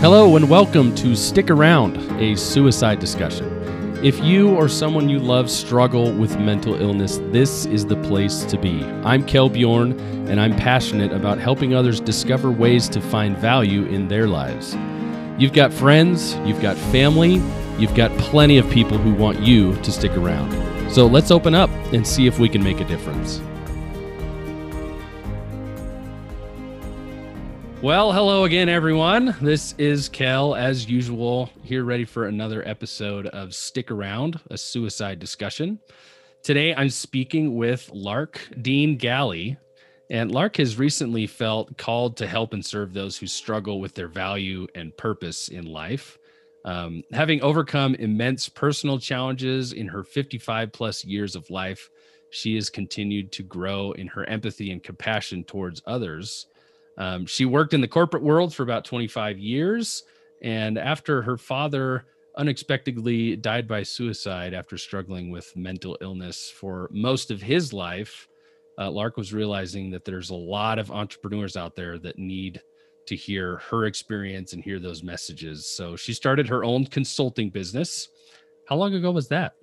Hello and welcome to Stick Around, a suicide discussion. If you or someone you love struggle with mental illness, this is the place to be. I'm Kel Bjorn, and I'm passionate about helping others discover ways to find value in their lives. You've got friends, you've got family, you've got plenty of people who want you to stick around. So let's open up and see if we can make a difference. Well, hello again, everyone. This is Kel, as usual, here ready for another episode of Stick Around, a suicide discussion. Today, I'm speaking with Lark Dean Galley. And Lark has recently felt called to help and serve those who struggle with their value and purpose in life. Um, having overcome immense personal challenges in her 55 plus years of life, she has continued to grow in her empathy and compassion towards others. Um, she worked in the corporate world for about 25 years. And after her father unexpectedly died by suicide after struggling with mental illness for most of his life, uh, Lark was realizing that there's a lot of entrepreneurs out there that need to hear her experience and hear those messages. So she started her own consulting business. How long ago was that?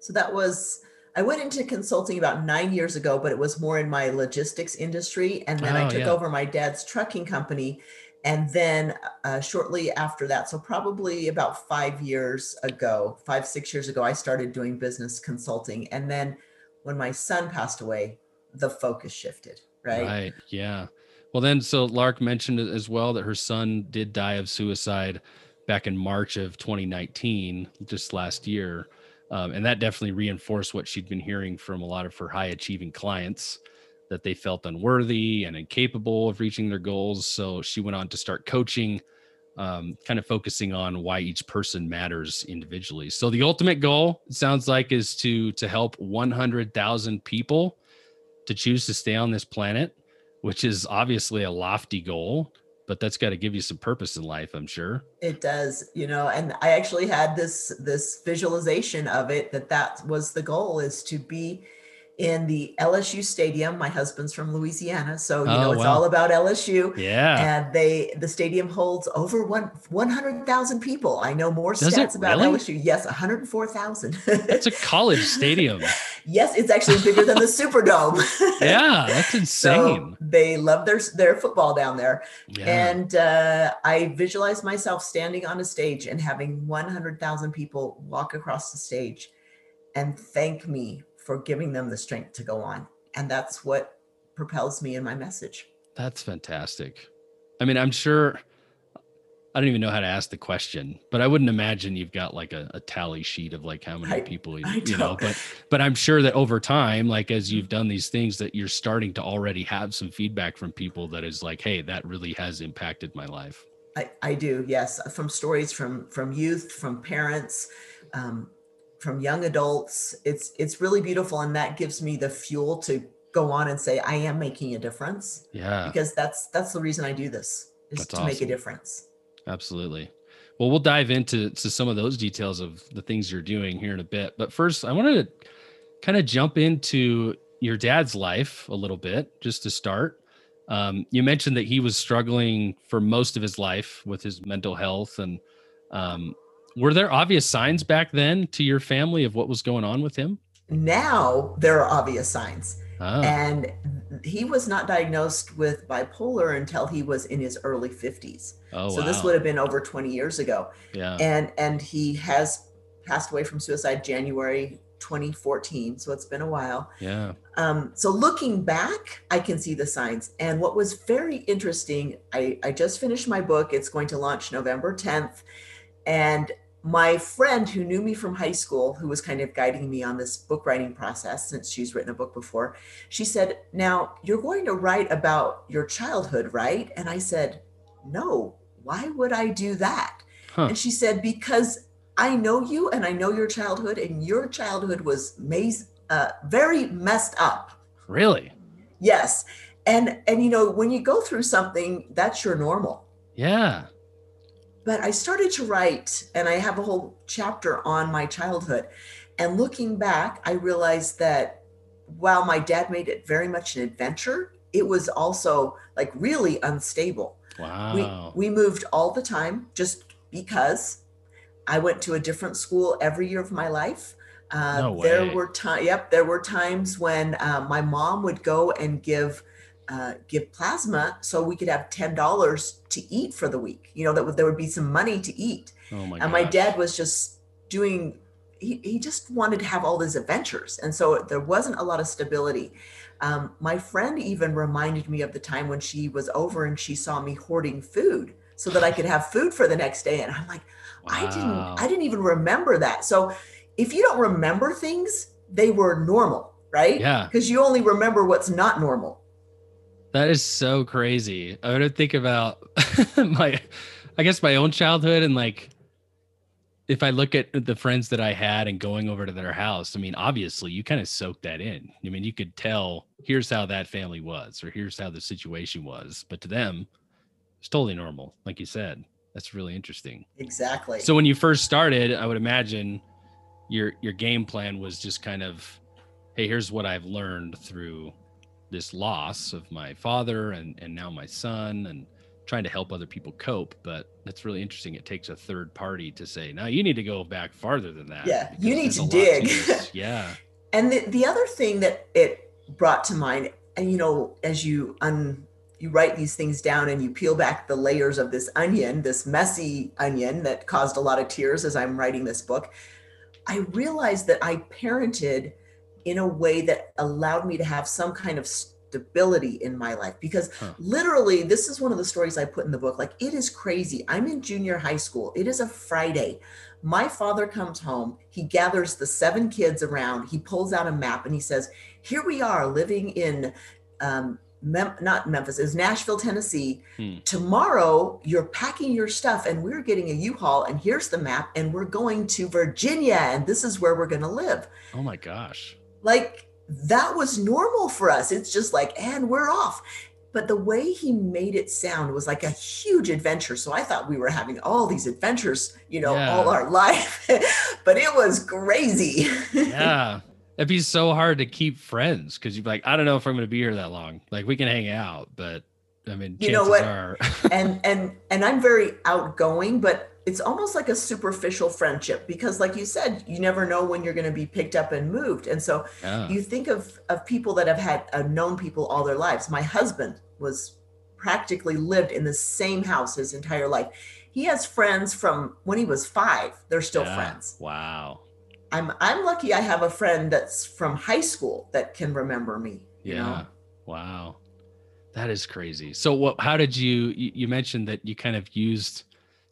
So that was I went into consulting about nine years ago, but it was more in my logistics industry. And then oh, I took yeah. over my dad's trucking company. And then uh, shortly after that, so probably about five years ago, five, six years ago, I started doing business consulting. And then when my son passed away, the focus shifted, right? Right. Yeah. Well, then, so Lark mentioned as well that her son did die of suicide back in March of 2019, just last year. Um, and that definitely reinforced what she'd been hearing from a lot of her high achieving clients that they felt unworthy and incapable of reaching their goals. So she went on to start coaching, um, kind of focusing on why each person matters individually. So the ultimate goal, sounds like, is to to help 100,000 people to choose to stay on this planet, which is obviously a lofty goal but that's got to give you some purpose in life i'm sure. It does you know and i actually had this this visualization of it that that was the goal is to be in the LSU stadium. My husband's from Louisiana, so you oh, know it's wow. all about LSU. Yeah, and they the stadium holds over one one hundred thousand people. I know more Does stats about really? LSU. Yes, one hundred four thousand. That's a college stadium. yes, it's actually bigger than the Superdome. yeah, that's insane. So they love their their football down there, yeah. and uh, I visualize myself standing on a stage and having one hundred thousand people walk across the stage and thank me for giving them the strength to go on. And that's what propels me in my message. That's fantastic. I mean, I'm sure I don't even know how to ask the question, but I wouldn't imagine you've got like a, a tally sheet of like how many I, people you, you know, but but I'm sure that over time, like as you've done these things, that you're starting to already have some feedback from people that is like, hey, that really has impacted my life. I, I do, yes. From stories from from youth, from parents, um, from young adults. It's it's really beautiful, and that gives me the fuel to go on and say I am making a difference. Yeah, because that's that's the reason I do this is that's to awesome. make a difference. Absolutely. Well, we'll dive into to some of those details of the things you're doing here in a bit. But first, I wanted to kind of jump into your dad's life a little bit, just to start. Um, you mentioned that he was struggling for most of his life with his mental health and um, were there obvious signs back then to your family of what was going on with him? Now there are obvious signs. Oh. And he was not diagnosed with bipolar until he was in his early 50s. Oh, so wow. this would have been over 20 years ago. Yeah. And and he has passed away from suicide January 2014. So it's been a while. Yeah. Um, so looking back, I can see the signs. And what was very interesting, I, I just finished my book. It's going to launch November 10th. And my friend who knew me from high school, who was kind of guiding me on this book writing process since she's written a book before, she said, Now you're going to write about your childhood, right? And I said, No, why would I do that? Huh. And she said, Because I know you and I know your childhood, and your childhood was maze, uh, very messed up. Really? Yes. And and you know, when you go through something, that's your normal. Yeah but I started to write, and I have a whole chapter on my childhood. And looking back, I realized that while my dad made it very much an adventure, it was also like really unstable. Wow. We we moved all the time just because I went to a different school every year of my life. Uh, No there were times, yep, there were times when uh, my mom would go and give uh, give plasma so we could have ten dollars to eat for the week. You know that there would be some money to eat. oh my and my gosh. dad was just doing. He, he just wanted to have all these adventures, and so there wasn't a lot of stability. Um, my friend even reminded me of the time when she was over and she saw me hoarding food so that I could have food for the next day. And I'm like, I didn't I didn't even remember that. So if you don't remember things, they were normal, right? Yeah. Because you only remember what's not normal. That is so crazy. I would think about my, I guess my own childhood and like, if I look at the friends that I had and going over to their house, I mean, obviously you kind of soak that in. I mean, you could tell here's how that family was, or here's how the situation was. But to them, it's totally normal, like you said. That's really interesting. Exactly. So when you first started, I would imagine your your game plan was just kind of, hey, here's what I've learned through this loss of my father and and now my son and trying to help other people cope. But that's really interesting. It takes a third party to say, now you need to go back farther than that. Yeah, you need to dig. this." yeah. And the, the other thing that it brought to mind, and you know, as you un you write these things down and you peel back the layers of this onion, this messy onion that caused a lot of tears as I'm writing this book, I realized that I parented in a way that allowed me to have some kind of stability in my life because Huh. literally this is one of the stories I put in the book like it is crazy. I'm in junior high school. It is a Friday. My father comes home, he gathers the seven kids around, he pulls out a map and he says, "Here we are living in um, Mem- not Memphis, is Nashville, Tennessee. Hmm. Tomorrow you're packing your stuff and we're getting a U-Haul and here's the map and we're going to Virginia and this is where we're going to live. Oh my gosh. Like that was normal for us. It's just like, and we're off. But the way he made it sound was like a huge adventure. So I thought we were having all these adventures, you know, Yeah. all our life. but it was crazy. Yeah. It'd be so hard to keep friends because you'd be like, I don't know if I'm going to be here that long. Like we can hang out, but I mean, You know what? are. and and and I'm very outgoing, but it's almost like a superficial friendship because like you said, you never know when you're going to be picked up and moved. And so yeah. you think of of people that have had uh, known people all their lives. My husband was practically lived in the same house his entire life. He has friends from when he was 5. They're still Yeah. friends. Wow. I'm I'm lucky I have a friend that's from high school that can remember me, you Yeah. know. Wow. That is crazy. So what how did you you you mentioned that you kind of used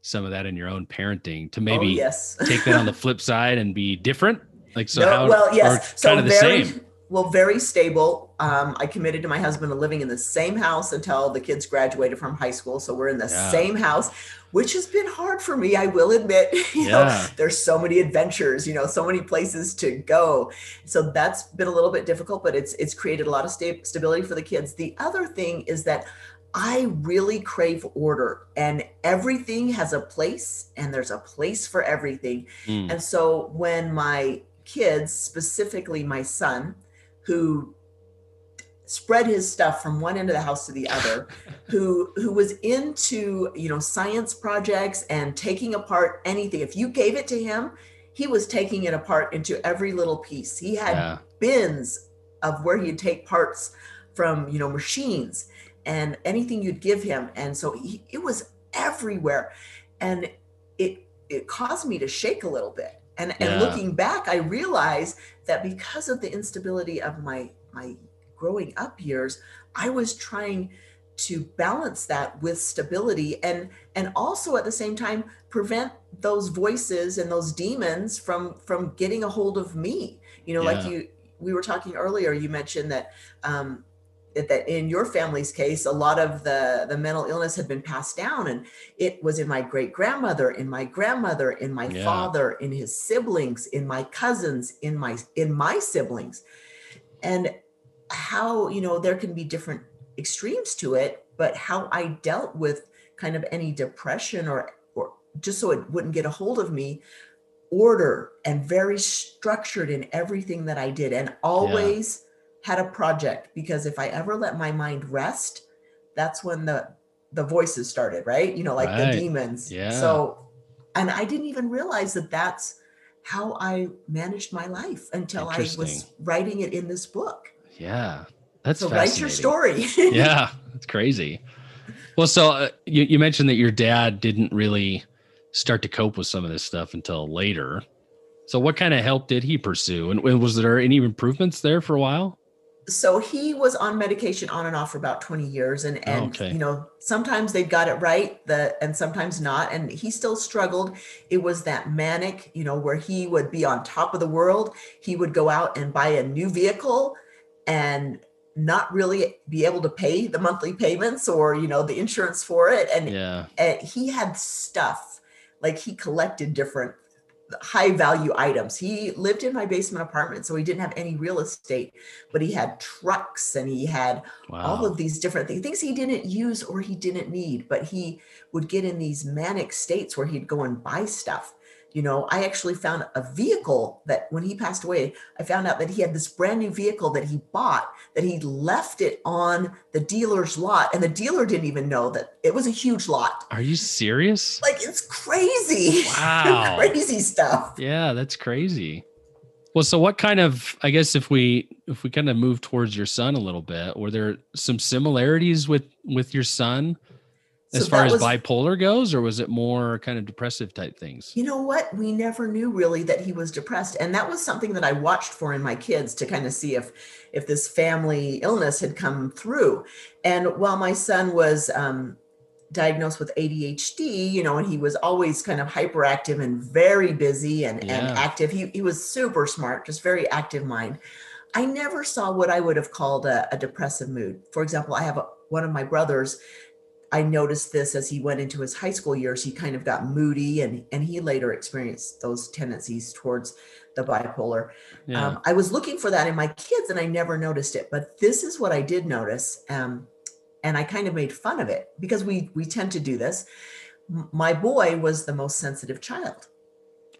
some of that in your own parenting to maybe oh, yes. take that on the flip side and be different? Like so No, how well, or yes. So kind of the very, same. well, very stable. Um, I committed to my husband to living in the same house until the kids graduated from high school. So we're in the Yeah. same house, which has been hard for me. I will admit. You know, there's so many adventures. You know, so many places to go. So that's been a little bit difficult, but it's it's created a lot of sta- stability for the kids. The other thing is that I really crave order, and everything has a place, and there's a place for everything. Mm. And so when my kids, specifically my son, who spread his stuff from one end of the house to the other, who who was into, you know, science projects and taking apart anything. If you gave it to him, he was taking it apart into every little piece. He had Yeah. bins of where he'd take parts from, you know, machines and anything you'd give him. And so he, it was everywhere. And it it caused me to shake a little bit. And Yeah. and looking back, I realized that because of the instability of my my growing up years, I was trying to balance that with stability and and also at the same time prevent those voices and those demons from from getting a hold of me you know like you we were talking earlier you mentioned that um that, in your family's case a lot of the the mental illness had been passed down and it was in my great grandmother in my grandmother in my Yeah. father in his siblings in my cousins in my in my siblings and how you know there can be different extremes to it but how i dealt with kind of any depression or or just so it wouldn't get a hold of me order and very structured in everything that i did and always had a project because if i ever let my mind rest that's when the the voices started, right? You know, like Right. the demons. Yeah. So, and I didn't even realize that that's how I managed my life until I was writing it in this book. Yeah. That's so write your story. yeah, it's crazy. Well, so uh, you, you mentioned that your dad didn't really start to cope with some of this stuff until later. So, what kind of help did he pursue? And and was there any improvements there for a while? So he was on medication on and off for about 20 years and and okay. you know sometimes they got it right the and sometimes not and he still struggled it was that manic you know where he would be on top of the world he would go out and buy a new vehicle and not really be able to pay the monthly payments or you know the insurance for it and Yeah. and he had stuff like he collected different high value items he lived in my basement apartment so he didn't have any real estate but he had trucks and he had Wow. all of these different things things he didn't use or he didn't need but he would get in these manic states where he'd go and buy stuff you know i actually found a vehicle that when he passed away i found out that he had this brand new vehicle that he bought that he left it on the dealer's lot and the dealer didn't even know that it was a huge lot Are you serious? like it's crazy Wow. crazy stuff Yeah, that's crazy. Well, so what kind of I guess if we if we kind of move towards your son a little bit, were there some similarities with with your son as So far as was- bipolar goes, or was it more kind of depressive type things? You know what? We never knew really that he was depressed, and that was something that I watched for in my kids to kind of see if if this family illness had come through. And while my son was um, diagnosed with ADHD, you know, and he was always kind of hyperactive and very busy and, and active. He he was super smart, just very active mind. I never saw what I would have called a, a depressive mood. For example, I have a, one of my brothers I noticed this as he went into his high school years. He kind of got moody, and and he later experienced those tendencies towards the bipolar. Yeah. Um, I was looking for that in my kids, and I never noticed it. But this is what I did notice, um, and I kind of made fun of it because we we tend to do this. M- My boy was the most sensitive child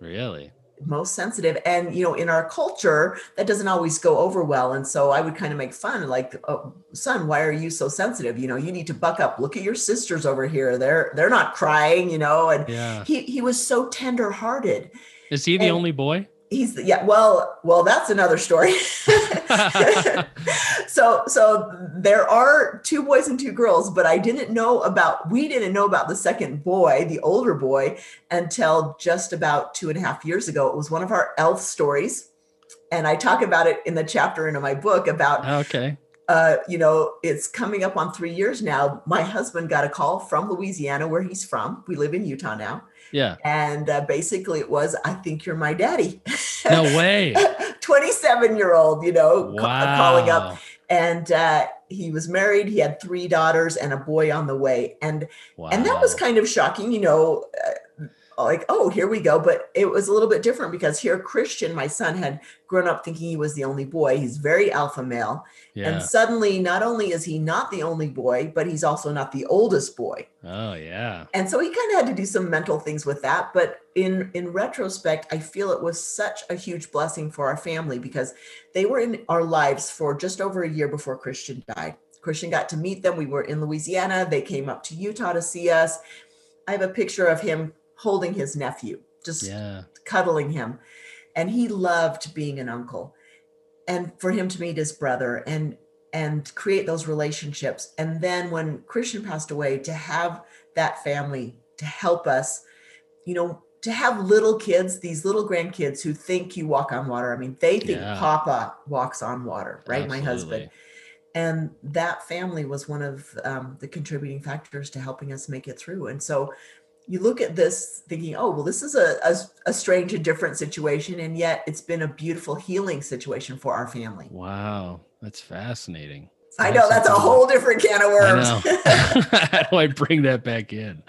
really? Most sensitive. And you know in our culture that doesn't always go over well. And so i would kind of make fun like oh, son why are you so sensitive? You know you need to buck up. Look at your sisters over here. They're they're not crying you know. And Yeah. he he was so tender hearted Is he the and- only boy? He's yeah well well that's another story so so there are two boys and two girls but i didn't know about we didn't know about the second boy the older boy until just about two and a half years ago it was one of our elf stories and i talk about it in the chapter in my book about Okay. uh, you know, it's coming up on three years now. My husband got a call from Louisiana, where he's from. We live in Utah now. Yeah. And uh, basically, it was, I think you're my daddy. No way. 27 year old, you know, ca- Wow. calling up. And uh, he was married. He had three daughters and a boy on the way. And Wow. and that was kind of shocking, you know, like, oh, here we go. But it was a little bit different because here, Christian, my son, had grown up thinking he was the only boy. He's very alpha male. yeah. And suddenly, not only is he not the only boy, but he's also not the oldest boy. oh yeah. And so he kind of had to do some mental things with that. But in in retrospect, I feel it was such a huge blessing for our family because they were in our lives for just over a year before Christian died. Christian got to meet them. We were in Louisiana. They came up to Utah to see us. I have a picture of him holding his nephew, just Yeah. cuddling him. And he loved being an uncle and for him to meet his brother and and create those relationships. And then when christian passed away to have that family to help us you know to have little kids these little grandkids who think you walk on water. I mean they think Yeah. papa walks on water right? My husband. And that family was one of um, the contributing factors to helping us make it through. And so you look at this thinking oh well this is a, a, a strange and different situation and yet it's been a beautiful healing situation for our family Wow. That's fascinating. i know that's a whole different can of I worms know. How do I bring that back in?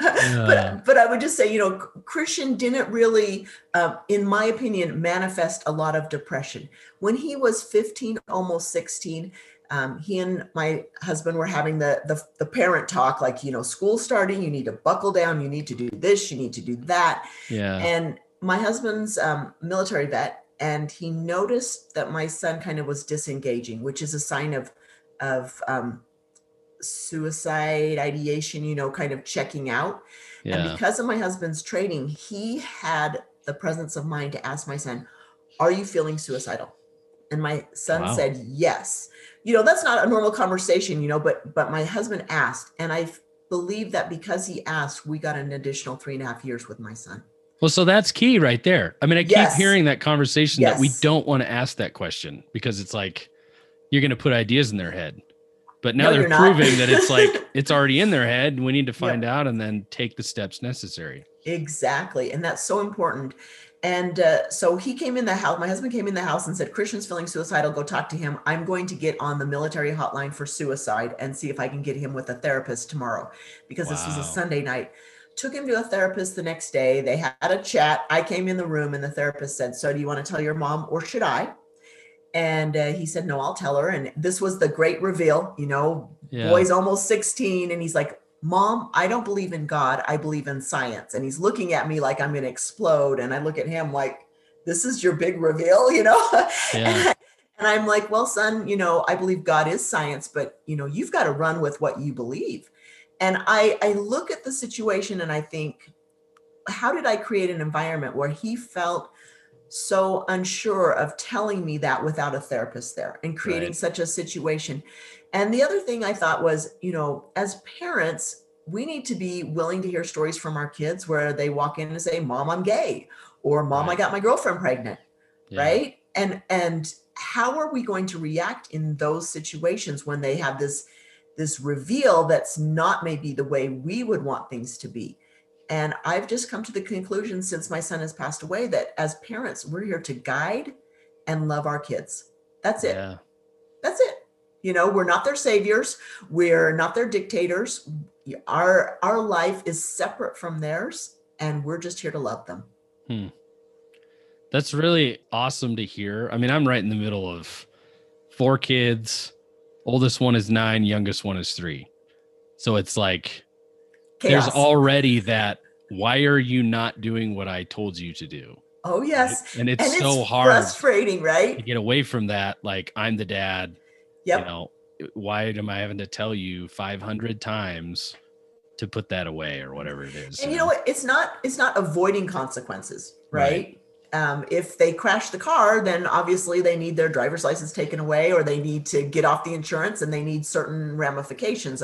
Yeah. but but I would just say, you know, Christian didn't really, uh, in my opinion, manifest a lot of depression when he was 15, almost 16. Um, he and my husband were having the, the the parent talk, like you know, school starting, you need to buckle down, you need to do this, you need to do that. Yeah. And my husband's um, military vet, and he noticed that my son kind of was disengaging, which is a sign of of um, suicide ideation, you know, kind of checking out. yeah. And because of my husband's training, he had the presence of mind to ask my son, Are you feeling suicidal? And my son Wow. said, Yes. You know, that's not a normal conversation, you know, but but my husband asked. And I believe that because he asked, we got an additional three and a half years with my son. Well, so that's key right there. I mean, I keep Yes. hearing that conversation that we don't want to ask that question because it's like you're going to put ideas in their head. But now No, they're proving that it's like it's already in their head. We need to find out and then take the steps necessary. Exactly. And that's so important. And uh, so he came in the house. My husband came in the house and said, Christian's feeling suicidal. Go talk to him. I'm going to get on the military hotline for suicide and see if I can get him with a therapist tomorrow because this was a Sunday night. Took him to a therapist the next day. They had a chat. I came in the room and the therapist said, So do you want to tell your mom or should I? And uh, he said, No, I'll tell her. And this was the great reveal. You know, Yeah. boy's almost 16 and he's like mom i don't believe in god i believe in science and he's looking at me like i'm going to explode and i look at him like this is your big reveal you know Yeah. and i'm like well son you know i believe god is science but you know you've got to run with what you believe and i i look at the situation and i think how did i create an environment where he felt so unsure of telling me that without a therapist there and creating Right. such a situation and the other thing I thought was, you know, as parents, we need to be willing to hear stories from our kids where they walk in and say, "Mom, I'm gay," or "Mom, I got my girlfriend pregnant." Yeah. Right? And and how are we going to react in those situations when they have this this reveal that's not maybe the way we would want things to be? And I've just come to the conclusion since my son has passed away that as parents, we're here to guide and love our kids. That's it. Yeah. That's it. You know, we're not their saviors. We're not their dictators. Our our life is separate from theirs, and we're just here to love them. Hmm. That's really awesome to hear. I mean, I'm right in the middle of four kids. Oldest one is nine, youngest one is three. So it's like Chaos. there's already that. Why are you not doing what I told you to do? oh right? yes, And it's and so it's hard frustrating, right? to right? get away from that. Like, I'm the dad. Yep. You know, why am I having to tell you 500 times to put that away or whatever it is? and you know what? It's not it's not avoiding consequences, Right. right? Um, if they crash the car, then obviously they need their driver's license taken away, or they need to get off the insurance, and they need certain ramifications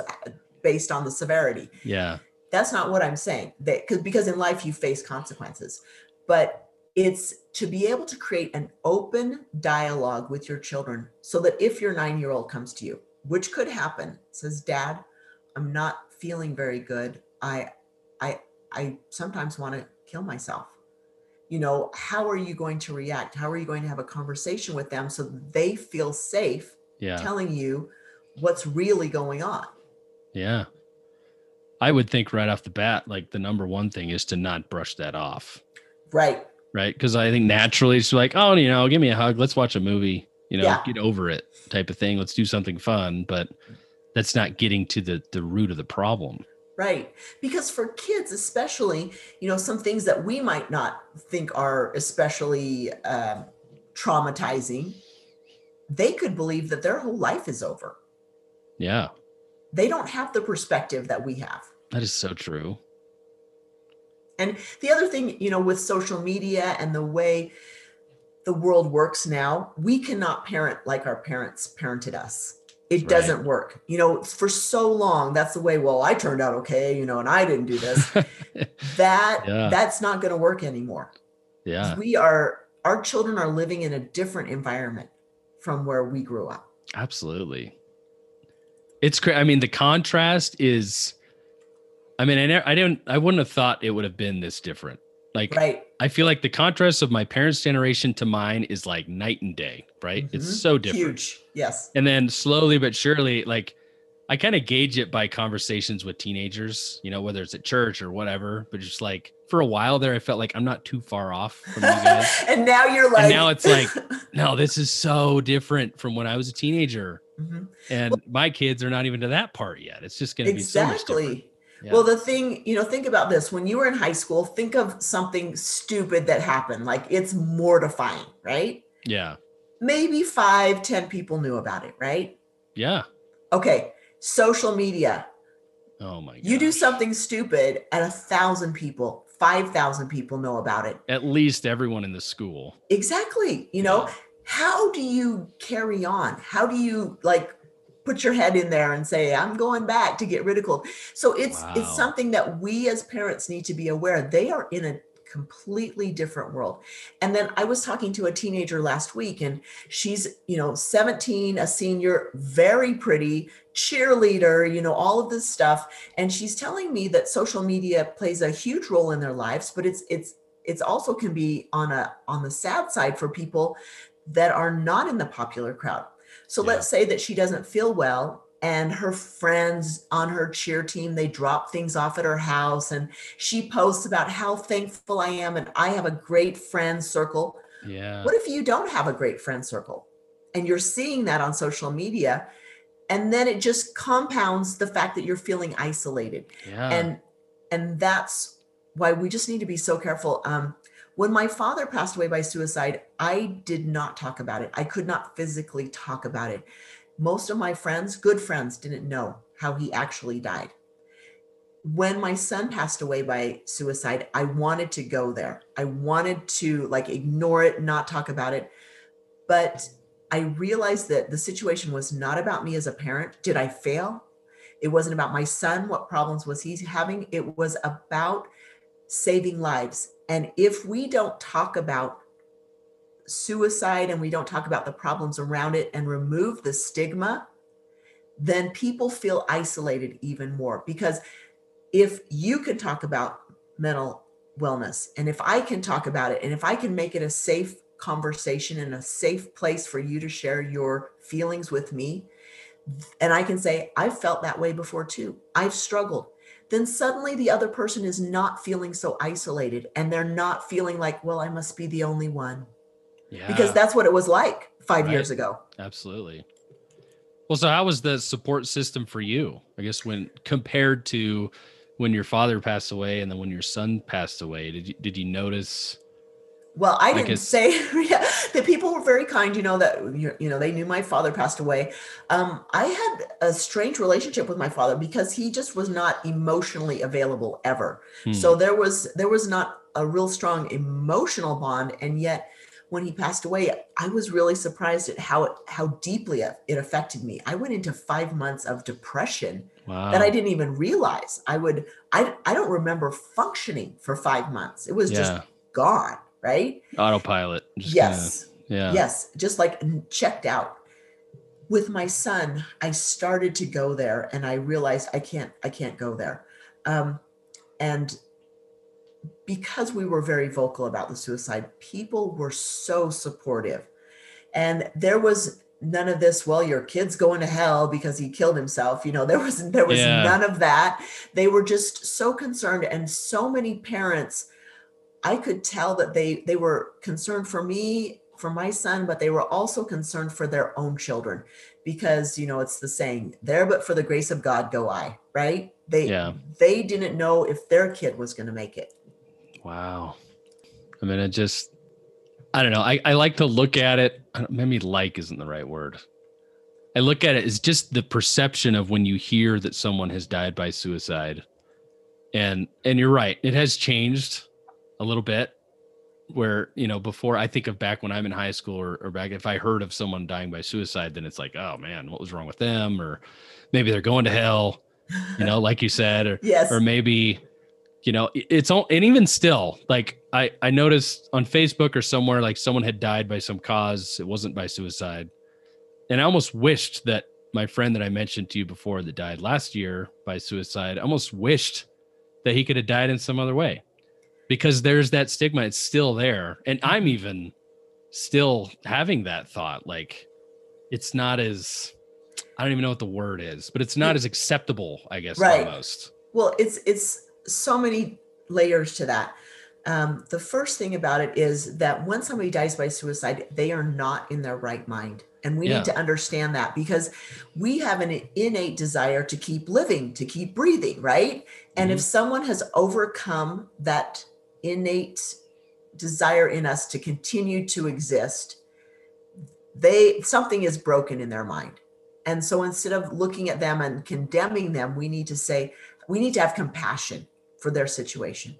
based on the severity. Yeah. that's not what i'm saying that because because in life you face consequences but it's to be able to create an open dialogue with your children so that if your nine year old comes to you which could happen says dad i'm not feeling very good i i i sometimes want to kill myself you know how are you going to react how are you going to have a conversation with them so they feel safe Yeah. telling you what's really going on Yeah. I would think right off the bat, like the number one thing is to not brush that off. right Right. Cause I think naturally it's like, oh, you know, give me a hug. Let's watch a movie, you know, Yeah. get over it type of thing. Let's do something fun. But that's not getting to the, the root of the problem. Right. Because for kids, especially, you know, some things that we might not think are especially um, traumatizing, they could believe that their whole life is over. Yeah. They don't have the perspective that we have. That is so true. And the other thing, you know, with social media and the way the world works now, we cannot parent like our parents parented us. It Right. doesn't work. You know, for so long, that's the way, well, I turned out okay, you know, and I didn't do this. that Yeah. that's not going to work anymore. yeah. We are our children are living in a different environment from where we grew up. Absolutely. It's crazy. I mean, the contrast is, I mean, I, never, I didn't, I wouldn't have thought it would have been this different. Like, Right. I feel like the contrast of my parents' generation to mine is like night and day, right? It's Mhm. so different. Huge. Yes. And then slowly but surely, like, I kind of gauge it by conversations with teenagers, you know, whether it's at church or whatever. But just like for a while there, I felt like I'm not too far off from you guys. and now you're like now it's like- no, this is so different from when I was a teenager. Mhm. And my kids are not even to that part yet. It's just going to be so much exactly. Yeah. Well, the thing, you know, think about this. When you were in high school, think of something stupid that happened. Like it's mortifying, right? yeah. Maybe five, ten people knew about it, right? Yeah. Okay. social media. Oh my god. You do something stupid and a thousand people, 5,000 people know about it. At least everyone in the school. Exactly. You know, Yeah. How do you carry on? How do you like put your head in there and say, I'm going back to get ridiculed? So it's Wow. it's something that we as parents need to be aware. They are in a completely different world. And then I was talking to a teenager last week and she's, you know, 17, a senior, very pretty, cheerleader, you know, all of this stuff. And she's telling me that social media plays a huge role in their lives, but it's it's it's also can be on a on the sad side for people that are not in the popular crowd. So Yeah. let's say that she doesn't feel well and her friends on her cheer team they drop things off at her house and she posts about how thankful I am and I have a great friend circle. Yeah. What if you don't have a great friend circle and you're seeing that on social media and then it just compounds the fact that you're feeling isolated yeah. and and that's why we just need to be so careful um when my father passed away by suicide i did not talk about it. I could not physically talk about it. Most of my friends good friends didn't know how he actually died. When my son passed away by suicide i wanted to go there. I wanted to like ignore it not talk about it. But i realized that the situation was not about me as a parent. Did i fail? It wasn't about my son, what problems was he having. It was about saving lives. And if we don't talk about suicide and we don't talk about the problems around it and remove the stigma, then people feel isolated even more. Because if you can talk about mental wellness, and if I can talk about it, and if I can make it a safe conversation and a safe place for you to share your feelings with me, and I can say, I've felt that way before too. I've struggled. Then suddenly the other person is not feeling so isolated and they're not feeling like, well, I must be the only one. yeah. Because that's what it was like five Right. years ago. Absolutely. Well, so how was the support system for you? I guess when compared to when your father passed away and then when your son passed away, did you did you notice? Well, I didn't say yeah, the people were very kind. You know that you know they knew my father passed away. Um, I had a strange relationship with my father because he just was not emotionally available ever. Hmm, So there was there was not a real strong emotional bond, and yet when he passed away, I was really surprised at how it, how deeply it affected me. I went into five months of depression wow. that I didn't even realize. I would I I don't remember functioning for five months. It was just gone, right? Autopilot. just kinda- yes. yeah. Yes, just like checked out. With my son, I started to go there and I realized I can't I can't go there. Um and because we were very vocal about the suicide, people were so supportive. And there was none of this, well, your kid's going to hell because he killed himself. You know, there was there was Yeah. none of that. They were just so concerned and so many parents I could tell that they they were concerned for me, for my son, but they were also concerned for their own children because you know it's the saying, there but for the grace of God go I, right? They Yeah. they didn't know if their kid was going to make it. Wow. I mean, it just, I don't know. I, I like to look at it. Maybe like isn't the right word. I look at it as just the perception of when you hear that someone has died by suicide. And and you're right, it has changed a little bit. Where, you know, before I think of back when I'm in high school or, or back if I heard of someone dying by suicide, then it's like, oh man, what was wrong with them? Or maybe they're going to hell, you know, like you said, or Yes. or maybe you know it's all and even still like i i noticed on facebook or somewhere like someone had died by some cause it wasn't by suicide and i almost wished that my friend that i mentioned to you before that died last year by suicide I almost wished that he could have died in some other way because there's that stigma it's still there and i'm even still having that thought like it's not as i don't even know what the word is but it's not as acceptable i guess Right. almost Well, it's it's so many layers to that. Um, the first thing about it is that when somebody dies by suicide, they are not in their right mind. And we Yeah. need to understand that because we have an innate desire to keep living, to keep breathing, right? And if someone has overcome that innate desire in us to continue to exist, they something is broken in their mind. And so instead of looking at them and condemning them, we need to say, we need to have compassion for their situation.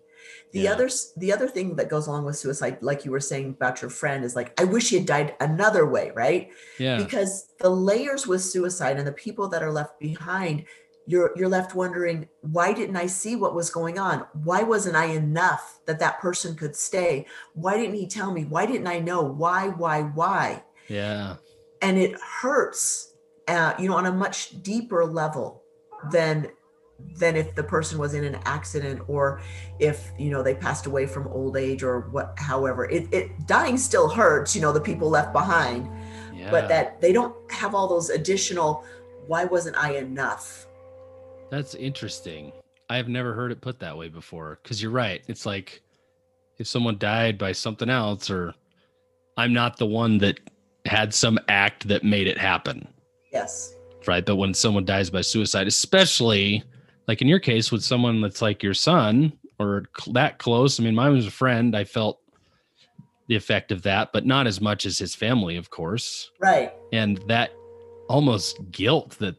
The Yeah. other the other thing that goes along with suicide, like you were saying about your friend, is like, I wish he had died another way, right? Yeah. Because the layers with suicide and the people that are left behind, you're you're left wondering, why didn't I see what was going on? Why wasn't I enough that that person could stay? Why didn't he tell me? Why didn't I know? Why, why, why? Yeah. and it hurts uh, you know on a much deeper level than than if the person was in an accident or if you know they passed away from old age or what however it, it dying still hurts you know the people left behind Yeah. but that they don't have all those additional why wasn't i enough That's interesting. I have never heard it put that way before. Because you're right. It's like if someone died by something else, or I'm not the one that had some act that made it happen. yes Right. But when someone dies by suicide, especially like in your case with someone that's like your son or that close, I mean, mine was a friend. I felt the effect of that, but not as much as his family, of course. right and that almost guilt that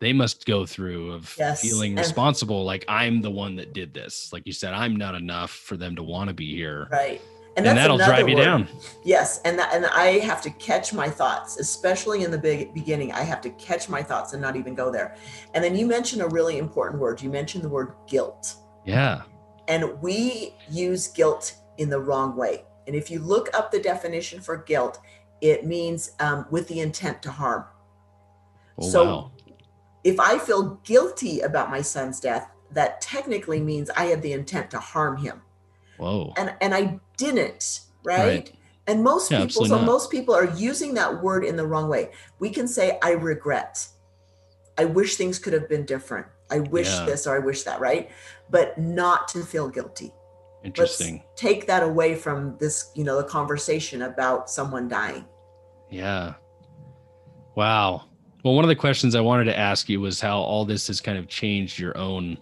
they must go through of Yes, feeling and- responsible like i'm the one that did this like you said i'm not enough for them to want to be here right and, that's that'll drive you down Yes, and that, and I have to catch my thoughts, especially in the big beginning. I have to catch my thoughts and not even go there. And then you mentioned a really important word. You mentioned the word guilt, yeah and we use guilt in the wrong way. And if you look up the definition for guilt, it means um, with the intent to harm. oh So- wow If I feel guilty about my son's death, that technically means I had the intent to harm him, whoa and and I didn't. Right. Right. And most Yeah, people, so not. most people are using that word in the wrong way. We can say, I regret. I wish things could have been different. I wish Yeah. this or I wish that, right? But not to feel guilty. interesting Let's take that away from this, you know, the conversation about someone dying. yeah wow well one of the questions i wanted to ask you was how all this has kind of changed your own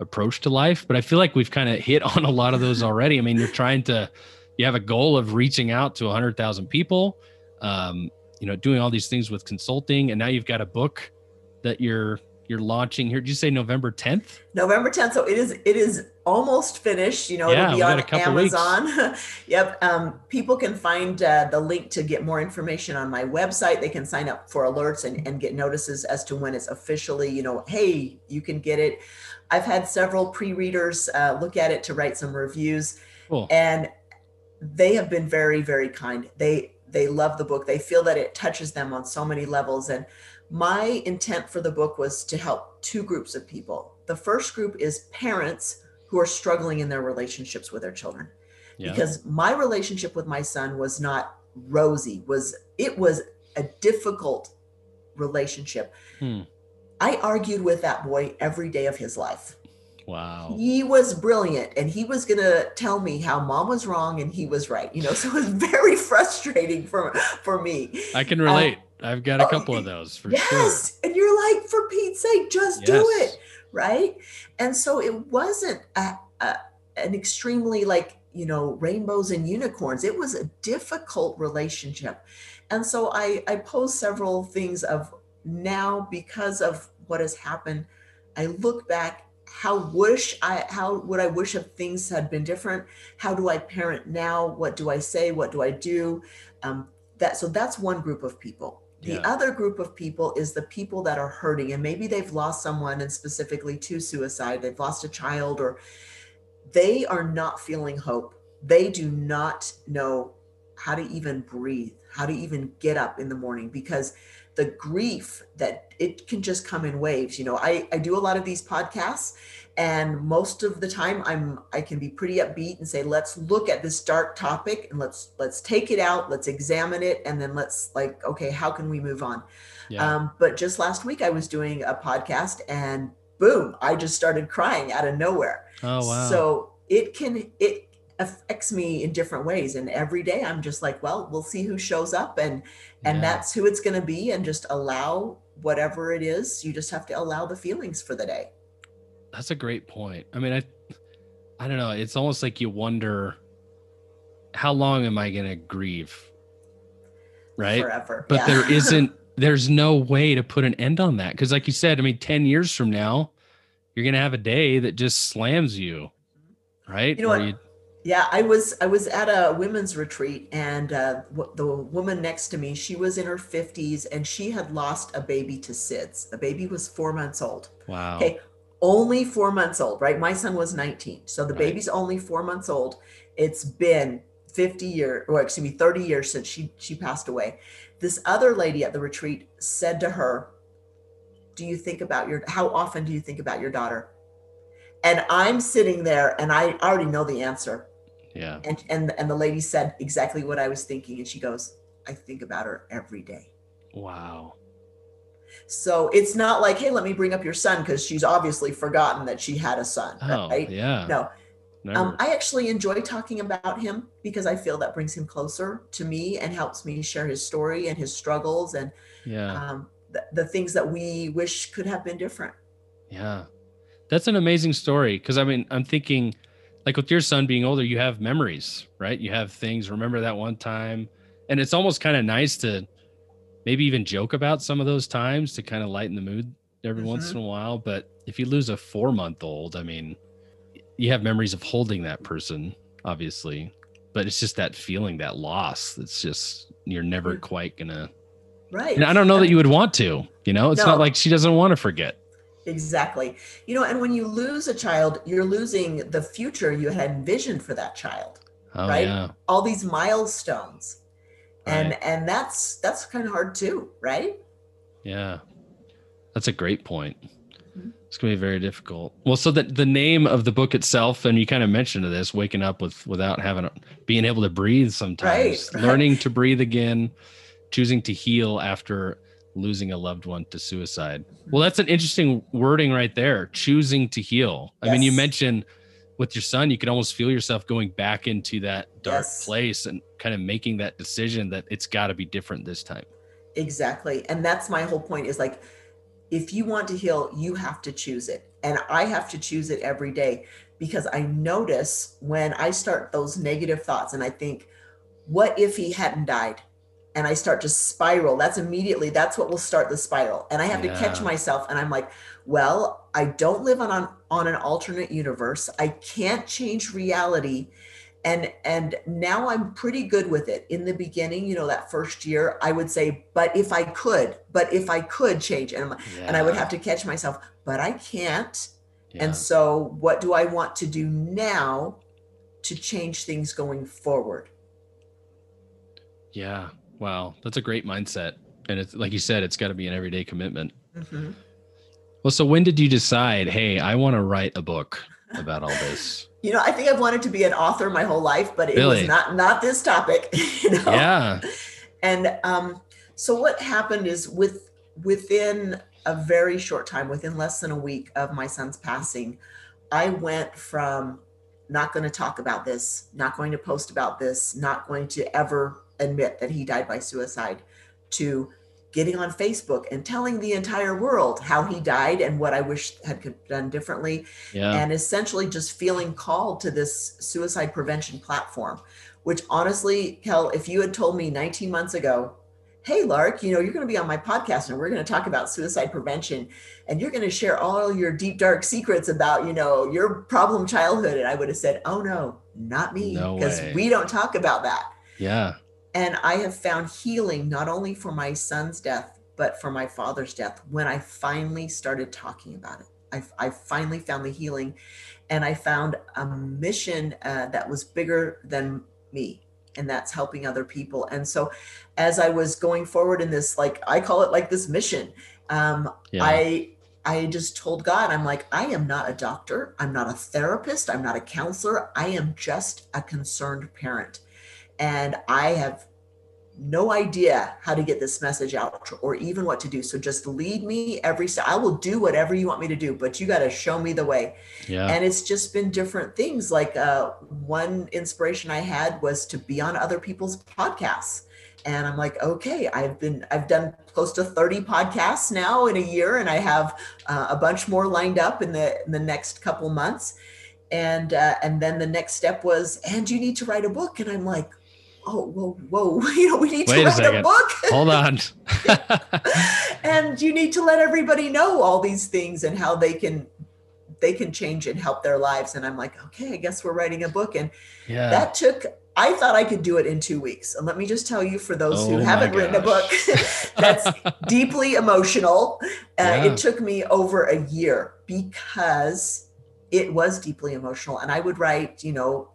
approach to life but i feel like we've kind of hit on a lot of those already. I mean you're trying to you have a goal of reaching out to 100000 people um, you know doing all these things with consulting and now you've got a book that you're you're launching here did you say november 10th November 10th. So it is it is almost finished. You know, Yeah, it'll be on a couple weeks. Amazon. yep. Um, people can find uh, the link to get more information on my website. They can sign up for alerts and, and get notices as to when it's officially, you know, hey, you can get it. I've had several pre-readers uh, look at it to write some reviews cool and they have been very very kind they they love the book they feel that it touches them on so many levels and my intent for the book was to help two groups of people. The first group is parents who are struggling in their relationships with their children. Yeah. Because my relationship with my son was not rosy was it was a difficult relationship. Hmm. i argued with that boy every day of his life. Wow. He was brilliant and he was going to tell me how mom was wrong and he was right you know so it was very frustrating for for me. I can relate i've got a couple of those for sure. uh, yes and you're like for pete's sake just do it right? And so it wasn't a, a, an extremely like you know rainbows and unicorns. It was a difficult relationship. And so i i posed several things of now because of what has happened i look back how wish i how would i wish if things had been different? How do i parent now? What do i say? What do i do? Um, that so that's one group of people the Yeah. other group of people is the people that are hurting and maybe they've lost someone and specifically to suicide they've lost a child or they are not feeling hope they do not know how to even breathe how to even get up in the morning because the grief that it can just come in waves you know i i do a lot of these podcasts and most of the time i'm i can be pretty upbeat and say let's look at this dark topic and let's let's take it out let's examine it and then let's like okay how can we move on? Yeah. Um, but just last week i was doing a podcast and boom i just started crying out of nowhere. Oh wow. So it can it affects me in different ways and every day i'm just like well we'll see who shows up and and Yeah. that's who it's going to be and just allow whatever it is you just have to allow the feelings for the day That's a great point. I mean, I I don't know. It's almost like you wonder how long am I going to grieve? Right? forever But Yeah. there isn't there's no way to put an end on that because like you said i mean 10 years from now you're gonna have a day that just slams you right You know what? Yeah, I was I was at a women's retreat, and uh, w- the woman next to me, she was in her fifties, and she had lost a baby to SIDS. The baby was four months old. wow Okay, only four months old, right? My son was nineteen, so the Right. baby's only four months old. It's been fifty years, or excuse me, thirty years since she she passed away. This other lady at the retreat said to her, "Do you think about your? How often do you think about your daughter?" And I'm sitting there, and I already know the answer. yeah And and and the lady said exactly what I was thinking, and she goes, "I think about her every day." wow So it's not like, "Hey, let me bring up your son," because she's obviously forgotten that she had a son, oh right? yeah No, um, I actually enjoy talking about him because I feel that brings him closer to me and helps me share his story and his struggles and yeah um, the, the things that we wish could have been different. Yeah. That's an amazing story. Cause I mean, I'm thinking like with your son being older, you have memories, right? You have things, remember that one time. And it's almost kind of nice to maybe even joke about some of those times to kind of lighten the mood every once Mhm. in a while. But if you lose a four month old, I mean, you have memories of holding that person, obviously. But it's just that feeling, that loss. That's just, you're never Mm. quite gonna. Right. And I don't know that you would want to, you know, it's No. not like she doesn't want to forget. Exactly. You know, and when you lose a child, you're losing the future you had envisioned for that child. Oh, Right. yeah. All these milestones. And Right. and that's that's kind of hard too, right? Yeah. That's a great point. Mhm. It's gonna be very difficult. Well, so that the name of the book itself, and you kind of mentioned this, waking up with without having being able to breathe sometimes, Right, learning to breathe again, choosing to heal after losing a loved one to suicide. Well, that's an interesting wording right there. Choosing to heal. I mean, you mentioned with your son, you can almost feel yourself going back into that dark Yes. place and kind of making that decision that it's got to be different this time. Exactly. And that's my whole point is like if you want to heal, you have to choose it. And I have to choose it every day because I notice when I start those negative thoughts and I think, what if he hadn't died? And I start to spiral. That's immediately, that's what will start the spiral. And I have to catch myself and I'm like, well, I don't live on, on, on an alternate universe. I can't change reality and and now i'm pretty good with it in the beginning you know that first year i would say but if i could but if i could change and, I'm- and i would have to catch myself but i can't yeah. and so what do i want to do now to change things going forward Yeah. Wow. That's a great mindset. And it's like you said, it's got to be an everyday commitment. Mhm. Well, so when did you decide, hey, I want to write a book about all this? you know i think i've wanted to be an author my whole life but it Really? was not not this topic you know Yeah. and um, so what happened is with within a very short time within less than a week of my son's passing i went from not going to talk about this not going to post about this not going to ever admit that he died by suicide to getting on facebook and telling the entire world how he died and what i wish had done differently Yeah. and essentially just feeling called to this suicide prevention platform which honestly kel if you had told me 19 months ago hey lark you know you're going to be on my podcast and we're going to talk about suicide prevention and you're going to share all your deep dark secrets about you know your problem childhood and i would have said oh no not me because way. we don't talk about that yeah. And I have found healing not only for my son's death, but for my father's death when I finally started talking about it. I, I finally found the healing and I found a mission uh, that was bigger than me. And that's helping other people. And so, as I was going forward in this, like I call it like this mission, um, Yeah. I I just told God, I'm like, I am not a doctor. I'm not a therapist. I'm not a counselor. I am just a concerned parent. And I have no idea how to get this message out or even what to do. So just lead me every step. I will do whatever you want me to do, but you got to show me the way. yeah. And it's just been different things. Like uh, one inspiration I had was to be on other people's podcasts. And I'm like, okay, I've been, I've done close to 30 podcasts now in a year, and I have uh, a bunch more lined up in the in the next couple months. And uh, and then the next step was, and you need to write a book. And I'm like, oh, whoa, whoa, you know, we need Wait a to write a, second. book. Hold on. and you need to let everybody know all these things and how they can they can change and help their lives. And I'm like, okay, I guess we're writing a book. And yeah. that took I thought I could do it in two weeks. And let me just tell you, for those who Oh my haven't written a book, that's deeply emotional. Uh, Yeah. It took me over a year because it was deeply emotional. And I would write, you know,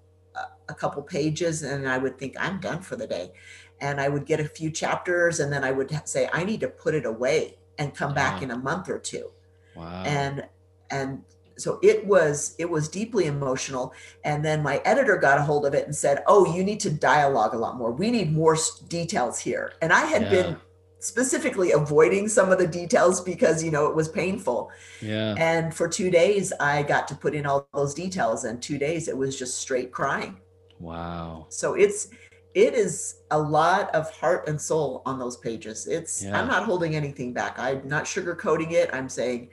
a, couple pages and I would think, I'm done for the day. And I would get a few chapters and then I would say, I need to put it away and come back in a month or two wow. and and so it was it was deeply emotional and then my editor got a hold of it and said oh you need to dialogue a lot more we need more details here and i had Yeah. been specifically avoiding some of the details because you know it was painful yeah. and for two days i got to put in all those details and two days it was just straight crying Wow. so it's it is a lot of heart and soul on those pages it's Yeah. i'm not holding anything back i'm not sugarcoating it i'm saying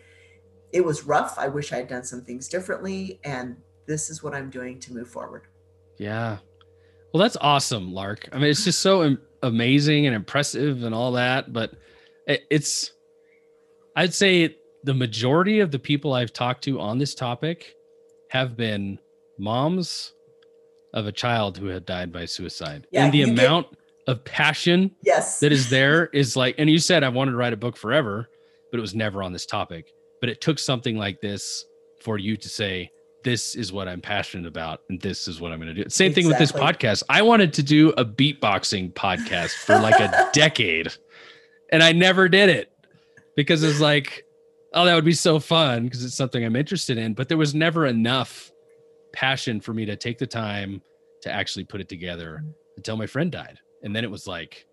it was rough i wish i had done some things differently and this is what i'm doing to move forward Yeah. Well, that's awesome, Lark. I mean, it's just so amazing and impressive and all that. But it's, I'd say the majority of the people I've talked to on this topic have been moms of a child who had died by suicide. Yeah, and the you get- amount of passion yes that is there is like, and you said I wanted to write a book forever, but it was never on this topic. But it took something like this for you to say, this is what I'm passionate about, and this is what I'm going to do. Same thing with this podcast. I wanted to do a beatboxing podcast for like a decade, and I never did it because it's like, oh, that would be so fun because it's something I'm interested in. But there was never enough passion for me to take the time to actually put it together until my friend died. And then it was like,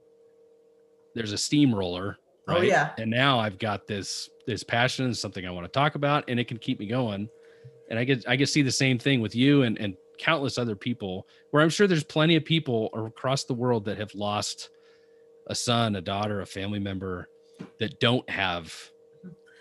there's a steamroller, Oh, right? yeah. And now I've got this this passion, and something I want to talk about, and it can keep me going. And I get I get see the same thing with you and and countless other people, where I'm sure there's plenty of people across the world that have lost a son, a daughter, a family member that don't have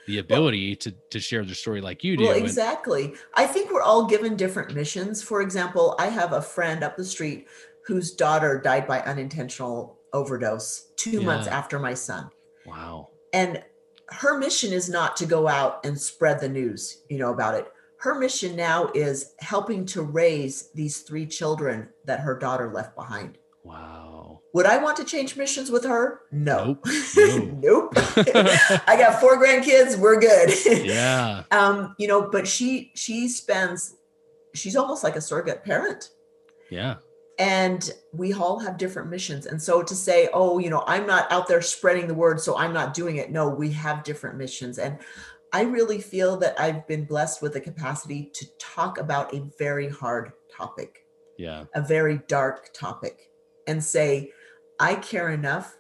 the ability to to share their story like you do. well And- exactly i think we're all given different missions for example i have a friend up the street whose daughter died by unintentional overdose two months after my son wow. and her mission is not to go out and spread the news you know about it her mission now is helping to raise these three children that her daughter left behind Wow. Would i want to change missions with her? No. Nope. nope. I got four grandkids. We're good. Yeah. um you know but she she spends she's almost like a surrogate parent. Yeah. and we all have different missions. And so to say oh you know i'm not out there spreading the word so i'm not doing it. No we have different missions. And i really feel that i've been blessed with the capacity to talk about a very hard topic. Yeah. a very dark topic and say i care enough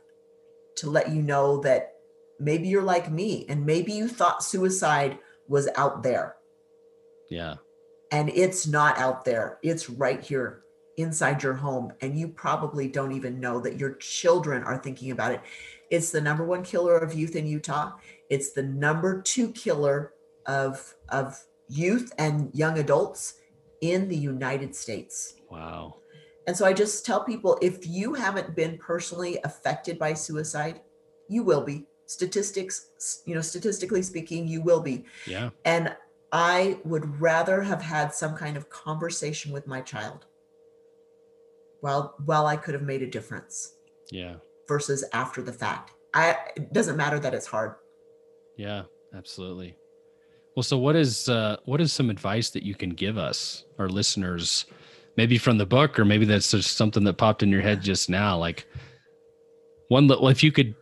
to let you know that maybe you're like me and maybe you thought suicide was out there. Yeah. and it's not out there. It's right here inside your home. And you probably don't even know that your children are thinking about it. It's the number one killer of youth in utah. It's the number two killer of of youth and young adults in the united states. Wow. And so i just tell people if you haven't been personally affected by suicide you will be statistics you know statistically speaking you will be Yeah. and I would rather have had some kind of conversation with my child while while I could have made a difference Yeah. versus after the fact. I it doesn't matter that it's hard. Yeah. Absolutely. Well, so what is uh what is some advice that you can give us, our listeners, maybe from the book, or maybe that's just something that popped in your head just now? Like one little if you could,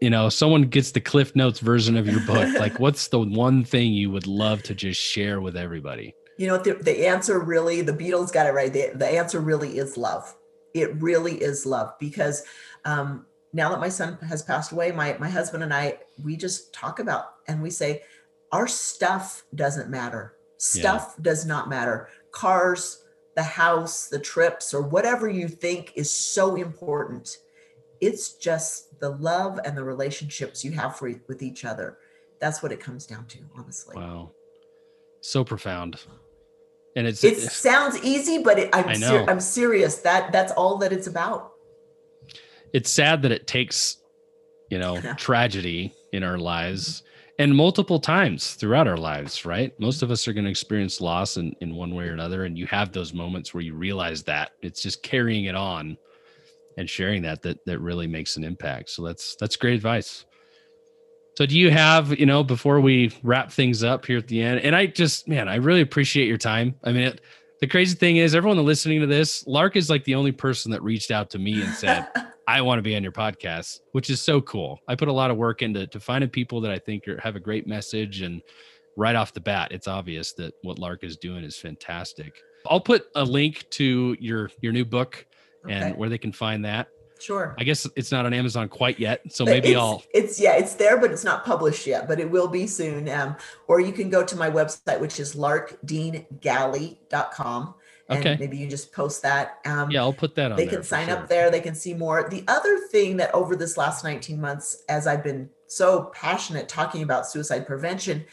you know, someone gets the Cliff Notes version of your book, like what's the one thing you would love to just share with everybody? You know, the, the answer really, the Beatles got it right. The, the answer really is love. It really is love because um, now that my son has passed away, my, my husband and I, we just talk about and we say, our stuff doesn't matter. Stuff does not matter. Cars, the house, the trips, or whatever you think is so important. It's just the love and the relationships you have for, with each other. That's what it comes down to, honestly. Wow. So profound. And it's It sounds easy, but it, I'm I ser- I'm serious. That that's all that it's about. it's sad that it takes, you know, tragedy in our lives and multiple times throughout our lives, right? Most of us are going to experience loss in, in one way or another. And you have those moments where you realize that it's just carrying it on and sharing that that that really makes an impact. So that's that's great advice. So do you have, you know, before we wrap things up here at the end, and I just, man, I really appreciate your time. I mean, it, the crazy thing is everyone listening to this, Lark is like the only person that reached out to me and said, I want to be on your podcast, which is so cool. I put a lot of work into to finding people that I think are, have a great message and right off the bat, it's obvious that what Lark is doing is fantastic. I'll put a link to your your new book okay. and where they can find that. Sure. I guess it's not on Amazon quite yet, so maybe it's, I'll. It's yeah, it's there, but it's not published yet. But it will be soon. Um, or you can go to my website, which is larkdeangalley.com. And okay. maybe you just post that. Um, yeah, I'll put that on. They can sign sure. up there. They can see more. The other thing that over this last 19 months, as I've been so passionate talking about suicide prevention,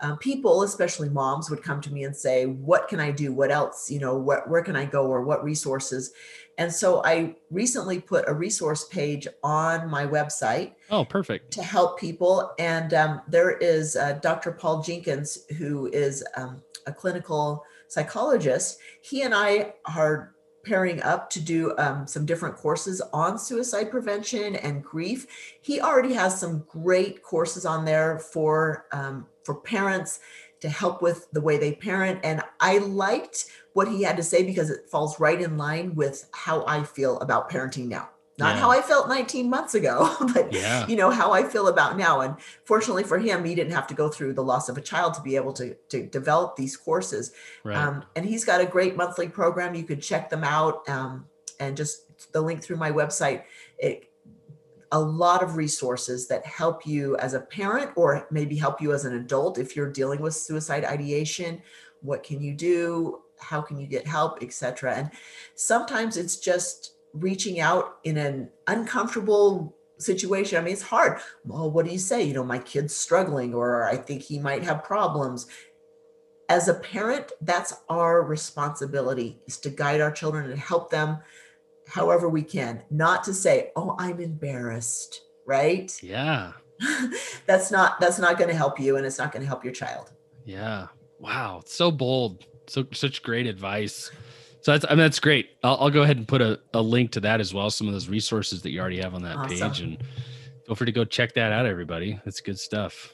um, people, especially moms, would come to me and say, "What can I do? What else? You know, what, where can I go, or what resources?" And so I recently put a resource page on my website. Oh, perfect. To help people. And um, there is uh, Dr. Paul Jenkins, who is um, a clinical psychologist. He and I are pairing up to do um, some different courses on suicide prevention and grief. He already has some great courses on there for um, for parents to help with the way they parent. And I liked what he had to say because it falls right in line with how I feel about parenting now. Not yeah. how I felt 19 months ago, but yeah. you know how I feel about now. And fortunately for him, he didn't have to go through the loss of a child to be able to, to develop these courses. Right. Um, and he's got a great monthly program. You could check them out um, and just the link through my website. It, a lot of resources that help you as a parent or maybe help you as an adult if you're dealing with suicide ideation what can you do how can you get help etc and sometimes it's just reaching out in an uncomfortable situation i mean it's hard well what do you say you know my kid's struggling or i think he might have problems as a parent that's our responsibility is to guide our children and help them however we can, not to say, "Oh, I'm embarrassed," right? Yeah. that's not that's not going to help you and it's not going to help your child. Yeah. Wow, so bold. So such great advice. So that's I mean that's great. I'll, I'll go ahead and put a, a link to that as well. Some of those resources that you already have on that awesome. page, and feel free to go check that out, everybody. It's good stuff.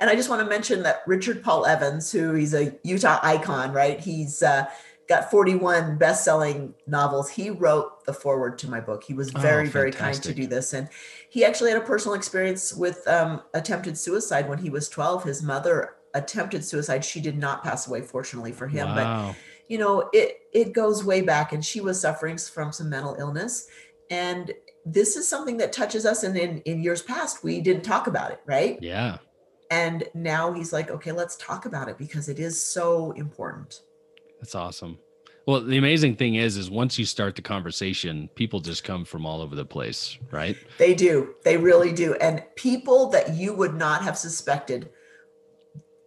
And I just want to mention that Richard Paul Evans, who he's a Utah icon, right? He's uh, got 41 best-selling novels he wrote the foreword to my book he was oh, very oh, very kind to do this and he actually had a personal experience with um, attempted suicide when he was 12 his mother attempted suicide she did not pass away fortunately for him wow. but you know it it goes way back and she was suffering from some mental illness and this is something that touches us and in in years past we didn't talk about it right yeah and now he's like okay let's talk about it because it is so important that's awesome. Well, the amazing thing is, is once you start the conversation, people just come from all over the place, right? They do. They really do. And people that you would not have suspected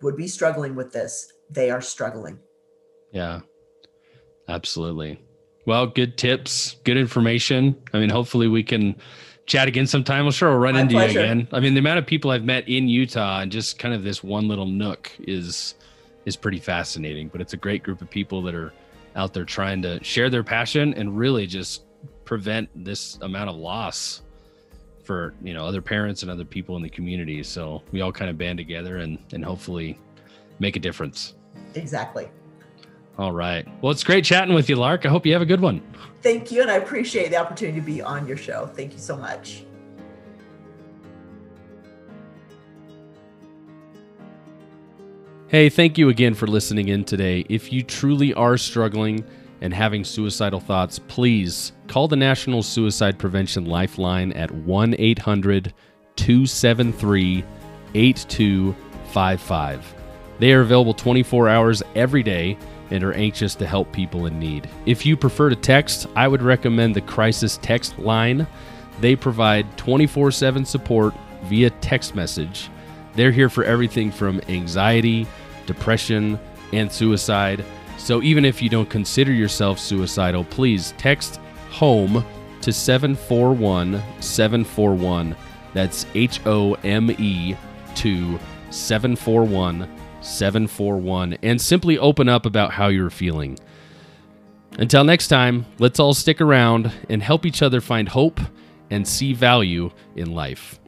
would be struggling with this, they are struggling. Yeah, absolutely. Well, good tips, good information. I mean, hopefully we can chat again sometime. I'm sure we'll run My into pleasure. you again. I mean, the amount of people I've met in Utah and just kind of this one little nook is is pretty fascinating. But it's a great group of people that are out there trying to share their passion and really just prevent this amount of loss for you know other parents and other people in the community. So we all kind of band together and and hopefully make a difference. Exactly. All right. Well, it's great chatting with you, Lark. I hope you have a good one. Thank you. And I appreciate the opportunity to be on your show. Thank you so much. Hey, thank you again for listening in today. If you truly are struggling and having suicidal thoughts, please call the National Suicide Prevention Lifeline at 1 800 273 8255. They are available 24 hours every day and are anxious to help people in need. If you prefer to text, I would recommend the Crisis Text Line. They provide 24 7 support via text message. They're here for everything from anxiety depression, and suicide. So even if you don't consider yourself suicidal, please text HOME to 741 741. That's H O M E to 741 741 and simply open up about how you're feeling. Until next time, let's all stick around and help each other find hope and see value in life.